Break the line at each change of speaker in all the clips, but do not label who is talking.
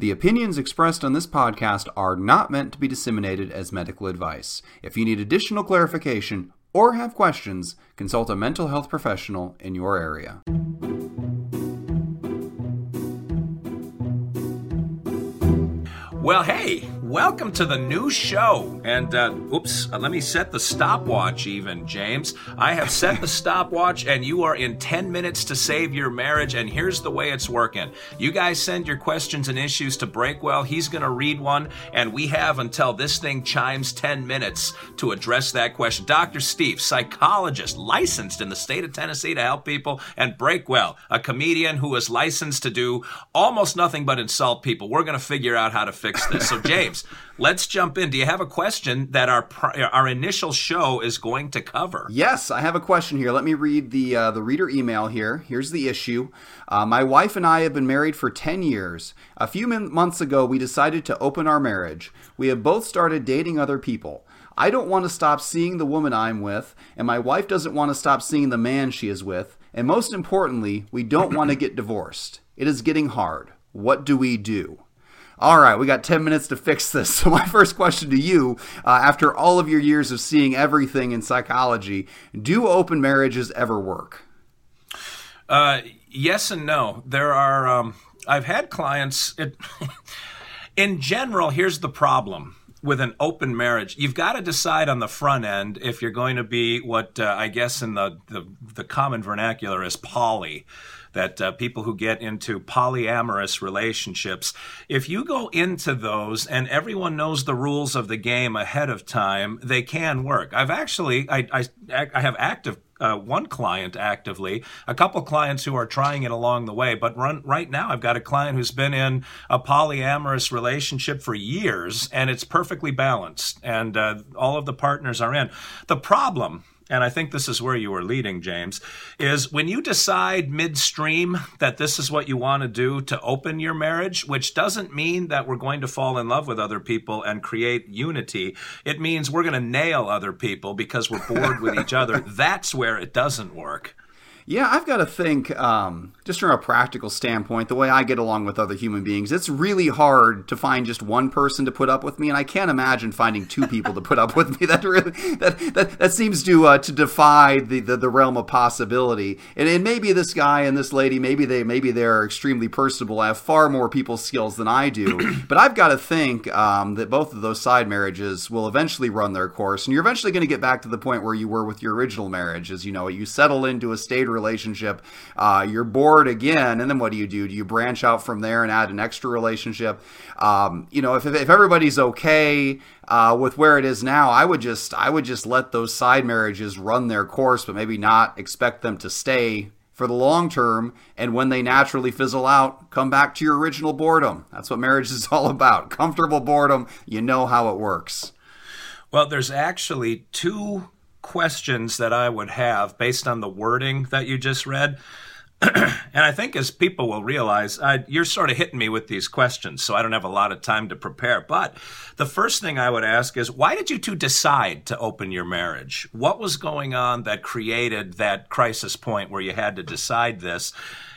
The opinions expressed on this podcast are not meant to be disseminated as medical advice. If you need additional clarification or have questions, consult a mental health professional in your area.
Well, hey, welcome to the new show. And, uh, oops, uh, let me set the stopwatch even, James. I have set the stopwatch, and you are in 10 minutes to save your marriage. And here's the way it's working you guys send your questions and issues to Breakwell. He's going to read one, and we have until this thing chimes 10 minutes to address that question. Dr. Steve, psychologist, licensed in the state of Tennessee to help people, and Breakwell, a comedian who is licensed to do almost nothing but insult people. We're going to figure out how to fix this. So, James, let's jump in. Do you have a question that our our initial show is going to cover?
Yes, I have a question here. Let me read the uh, the reader email here. Here's the issue. Uh, my wife and I have been married for 10 years. A few min- months ago, we decided to open our marriage. We have both started dating other people. I don't want to stop seeing the woman I'm with, and my wife doesn't want to stop seeing the man she is with. And most importantly, we don't want to get divorced. It is getting hard. What do we do? All right, we got 10 minutes to fix this. So, my first question to you, uh, after all of your years of seeing everything in psychology, do open marriages ever work?
Uh, yes and no. There are, um, I've had clients, it, in general, here's the problem with an open marriage, you've got to decide on the front end if you're going to be what uh, I guess in the, the, the common vernacular is poly that uh, people who get into polyamorous relationships, if you go into those and everyone knows the rules of the game ahead of time, they can work. I've actually, I, I, I have active uh, one client actively, a couple clients who are trying it along the way. But run, right now, I've got a client who's been in a polyamorous relationship for years, and it's perfectly balanced, and uh, all of the partners are in. The problem and I think this is where you were leading, James, is when you decide midstream that this is what you want to do to open your marriage, which doesn't mean that we're going to fall in love with other people and create unity. It means we're going to nail other people because we're bored with each other. That's where it doesn't work.
Yeah, I've got to think, um, just from a practical standpoint, the way I get along with other human beings, it's really hard to find just one person to put up with me, and I can't imagine finding two people to put up with me. That really that that, that seems to uh, to defy the, the, the realm of possibility. And, and maybe this guy and this lady, maybe they maybe they're extremely personable, I have far more people skills than I do. but I've got to think um, that both of those side marriages will eventually run their course, and you're eventually going to get back to the point where you were with your original marriage, as you know, you settle into a state relationship. Uh, you're bored again, and then what do you do? Do you branch out from there and add an extra relationship? Um, you know, if, if everybody's okay uh, with where it is now, I would just I would just let those side marriages run their course, but maybe not expect them to stay for the long term. And when they naturally fizzle out, come back to your original boredom. That's what marriage is all about. Comfortable boredom. You know how it works.
Well, there's actually two questions that I would have based on the wording that you just read. and I think as people will realize, I, you're sort of hitting me with these questions, so I don't have a lot of time to prepare. But the first thing I would ask is, why did you two decide to open your marriage? What was going on that created that crisis point where you had to decide this?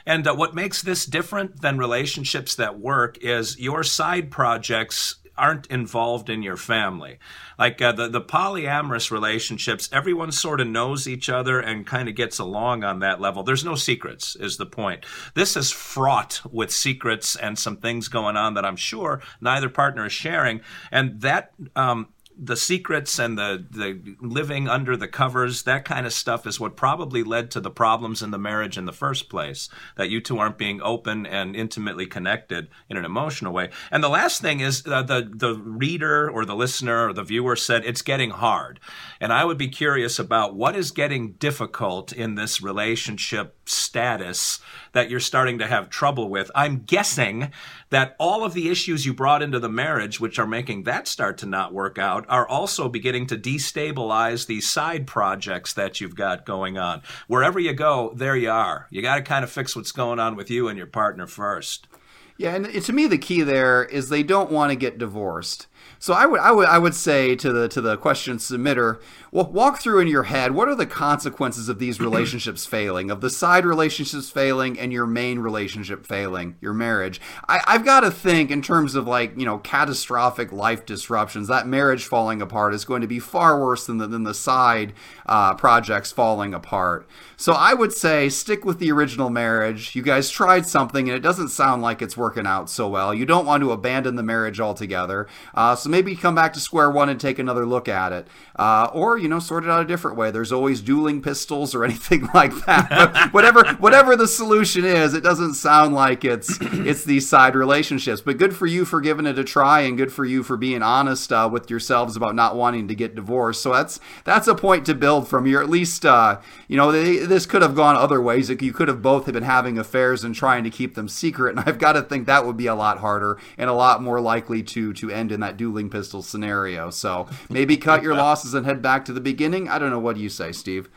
And uh, what makes this different than relationships that work is your side projects aren't involved in your family. Like uh, the the polyamorous relationships, everyone sort of knows each other and kind of gets along on that level. There's no secrets, is the point. This is fraught with secrets and some things going on that I'm sure neither partner is sharing, and that um, the secrets and the, the living under the covers, that kind of stuff is what probably led to the problems in the marriage in the first place. That you two aren't being open and intimately connected in an emotional way. And the last thing is uh, the, the reader or the listener or the viewer said it's getting hard. And I would be curious about what is getting difficult in this relationship status that you're starting to have trouble with. I'm guessing that all of the issues you brought into the marriage, which are making that start to not work out, are also beginning to destabilize these side projects that you've got going on. Wherever you go, there you are. You got to kind of fix what's going on with you and your partner first.
Yeah, and to me, the key there is they don't want to get divorced. So I would, I would, I would say to the to the question submitter, well, walk through in your head what are the consequences of these relationships failing, of the side relationships failing, and your main relationship failing, your marriage. I, I've got to think in terms of like you know catastrophic life disruptions. That marriage falling apart is going to be far worse than the, than the side uh, projects falling apart. So I would say stick with the original marriage. You guys tried something and it doesn't sound like it's working out so well. You don't want to abandon the marriage altogether. Uh, so maybe come back to square one and take another look at it. Uh, or, you know, sort it out a different way. There's always dueling pistols or anything like that. whatever whatever the solution is, it doesn't sound like it's it's these side relationships. But good for you for giving it a try and good for you for being honest uh, with yourselves about not wanting to get divorced. So that's that's a point to build from. You're at least, uh, you know, they, this could have gone other ways. You could have both have been having affairs and trying to keep them secret. And I've got to think that would be a lot harder and a lot more likely to to end in that dueling pistol scenario. So maybe cut your losses and head back to the beginning. I don't know. What do you say, Steve?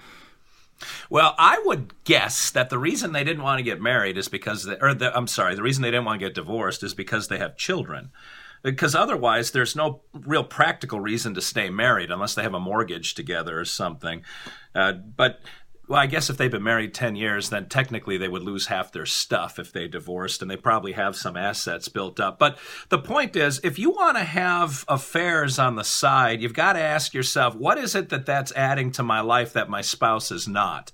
Well, I would guess that the reason they didn't want to get married is because, they, or the, I'm sorry, the reason they didn't want to get divorced is because they have children. Because otherwise, there's no real practical reason to stay married unless they have a mortgage together or something. Uh, but well, I guess if they've been married 10 years, then technically they would lose half their stuff if they divorced, and they probably have some assets built up. But the point is, if you want to have affairs on the side, you've got to ask yourself, what is it that that's adding to my life that my spouse is not?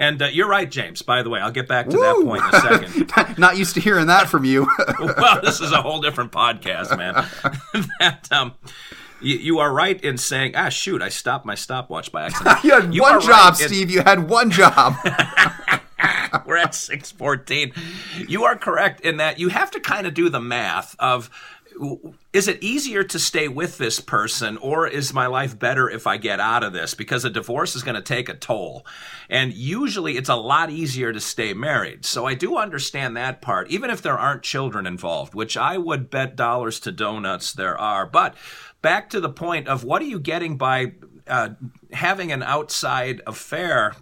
And uh, you're right, James. By the way, I'll get back to Woo! that point in a
second. Not used to hearing that from you.
well, this is a whole different podcast, man. that um, you, you, are right in saying, ah, shoot, I stopped my stopwatch by accident.
you had you one job, right Steve. In... You had one job.
We're at 614. You are correct in that you have to kind of do the math of is it easier to stay with this person or is my life better if I get out of this? Because a divorce is going to take a toll. And usually it's a lot easier to stay married. So I do understand that part, even if there aren't children involved, which I would bet dollars to donuts there are. But back to the point of what are you getting by uh, having an outside affair?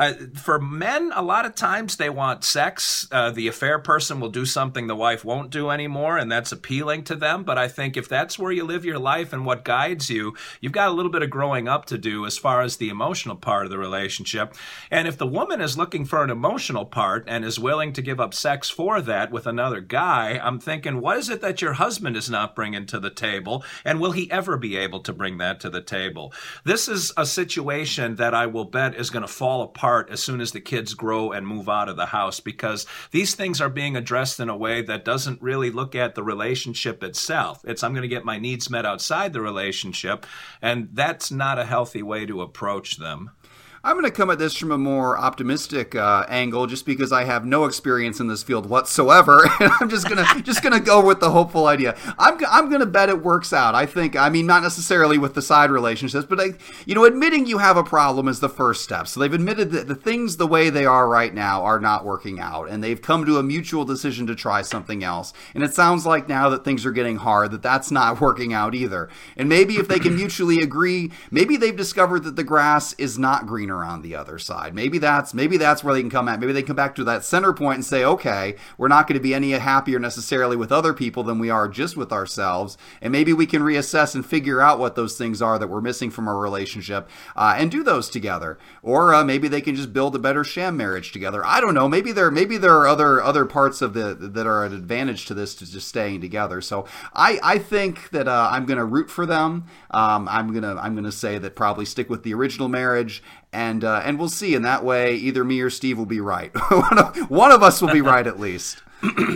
Uh, for men, a lot of times they want sex. Uh, the affair person will do something the wife won't do anymore, and that's appealing to them. But I think if that's where you live your life and what guides you, you've got a little bit of growing up to do as far as the emotional part of the relationship. And if the woman is looking for an emotional part and is willing to give up sex for that with another guy, I'm thinking, what is it that your husband is not bringing to the table? And will he ever be able to bring that to the table? This is a situation that I will bet is going to fall apart apart as soon as the kids grow and move out of the house because these things are being addressed in a way that doesn't really look at the relationship itself. It's I'm going to get my needs met outside the relationship, and that's not a healthy way to approach them.
I'm going to come at this from a more optimistic uh, angle, just because I have no experience in this field whatsoever, and I'm just gonna just gonna go with the hopeful idea. I'm I'm gonna bet it works out. I think. I mean, not necessarily with the side relationships, but I, you know, admitting you have a problem is the first step. So they've admitted that the things the way they are right now are not working out, and they've come to a mutual decision to try something else. And it sounds like now that things are getting hard, that that's not working out either. And maybe if they can mutually agree, maybe they've discovered that the grass is not green greener on the other side. Maybe that's maybe that's where they can come at. Maybe they come back to that center point and say, okay, we're not going to be any happier necessarily with other people than we are just with ourselves, and maybe we can reassess and figure out what those things are that we're missing from our relationship uh, and do those together. Or uh, maybe they can just build a better sham marriage together. I don't know. Maybe there maybe there are other other parts of the that are an advantage to this to just staying together. So I I think that uh, I'm going to root for them. Um, I'm gonna I'm gonna say that probably stick with the original marriage and uh, and we'll see. In that way, either me or Steve will be right. one, of, one of us will be right at least.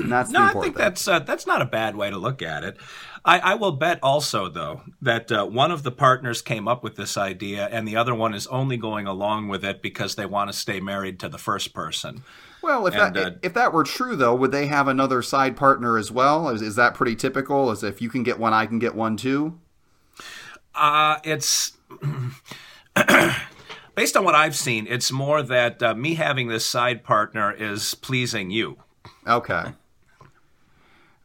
that's
no, I think thing. that's uh, that's not a bad way to look at it. I, I will bet also though that uh, one of the partners came up with this idea, and the other one is only going along with it because they want to stay married to the first person.
Well, if and, that uh, if that were true though, would they have another side partner as well? Is, is that pretty typical? As if you can get one, I can get one too.
Uh, it's. based on what I've seen, it's more that uh, me having this side partner is pleasing you.
Okay.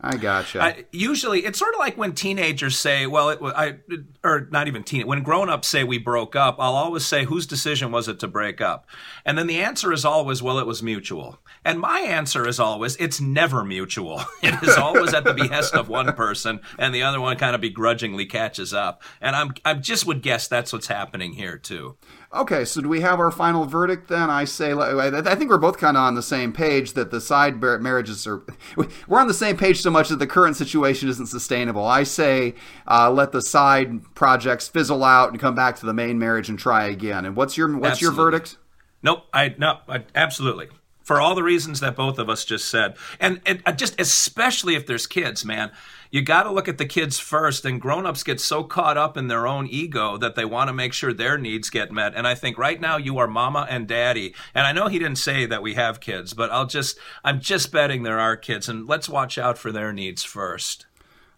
I gotcha.
I, usually, it's sort of like when teenagers say, "Well, it, I," or not even teen. When grown-ups say we broke up, I'll always say, "Whose decision was it to break up?" And then the answer is always, "Well, it was mutual." And my answer is always, "It's never mutual. It is always at the behest of one person, and the other one kind of begrudgingly catches up." And I'm, I just would guess that's what's happening here too.
Okay, so do we have our final verdict then? I say, I think we're both kind of on the same page that the side marriages are. We're on the same page so much that the current situation isn't sustainable. I say, uh, let the side projects fizzle out and come back to the main marriage and try again. And what's your what's absolutely. your verdict?
Nope, I no, I, absolutely for all the reasons that both of us just said, and, and uh, just especially if there's kids, man you got to look at the kids first. And grown-ups get so caught up in their own ego that they want to make sure their needs get met. And I think right now you are mama and daddy. And I know he didn't say that we have kids, but I'll just I'm just betting there are kids, and let's watch out for their needs first.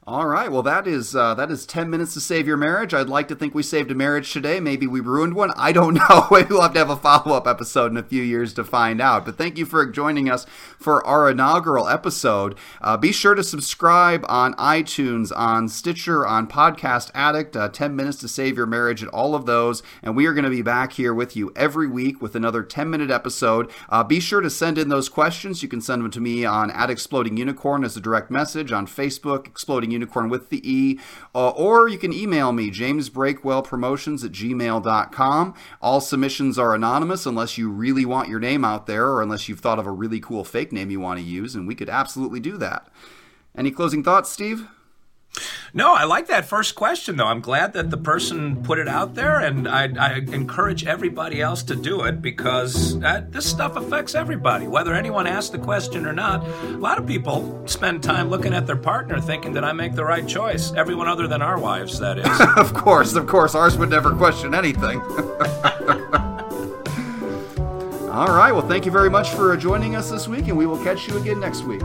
All right. Well, that is uh, that is ten minutes to save your marriage. I'd like to think we saved a marriage today. Maybe we ruined one. I don't know. we'll have to have a follow up episode in a few years to find out. But thank you for joining us for our inaugural episode. Uh, be sure to subscribe on iTunes, on Stitcher, on Podcast Addict. Uh, ten minutes to save your marriage, and all of those. And we are going to be back here with you every week with another ten minute episode. Uh, be sure to send in those questions. You can send them to me on at Exploding Unicorn as a direct message on Facebook. Exploding unicorn with the E. Uh, or you can email me, jamesbreakwellpromotions at gmail.com. All submissions are anonymous unless you really want your name out there or unless you've thought of a really cool fake name you want to use, and we could absolutely do that. Any closing thoughts, Steve?
No, I like that first question, though. I'm glad that the person put it out there, and I, I encourage everybody else to do it because this stuff affects everybody, whether anyone asks the question or not. A lot of people spend time looking at their partner thinking that I make the right choice. Everyone other than our wives, that is.
of course, of course. Ours would never question anything. All right. Well, thank you very much for joining us this week, and we will catch you again next week.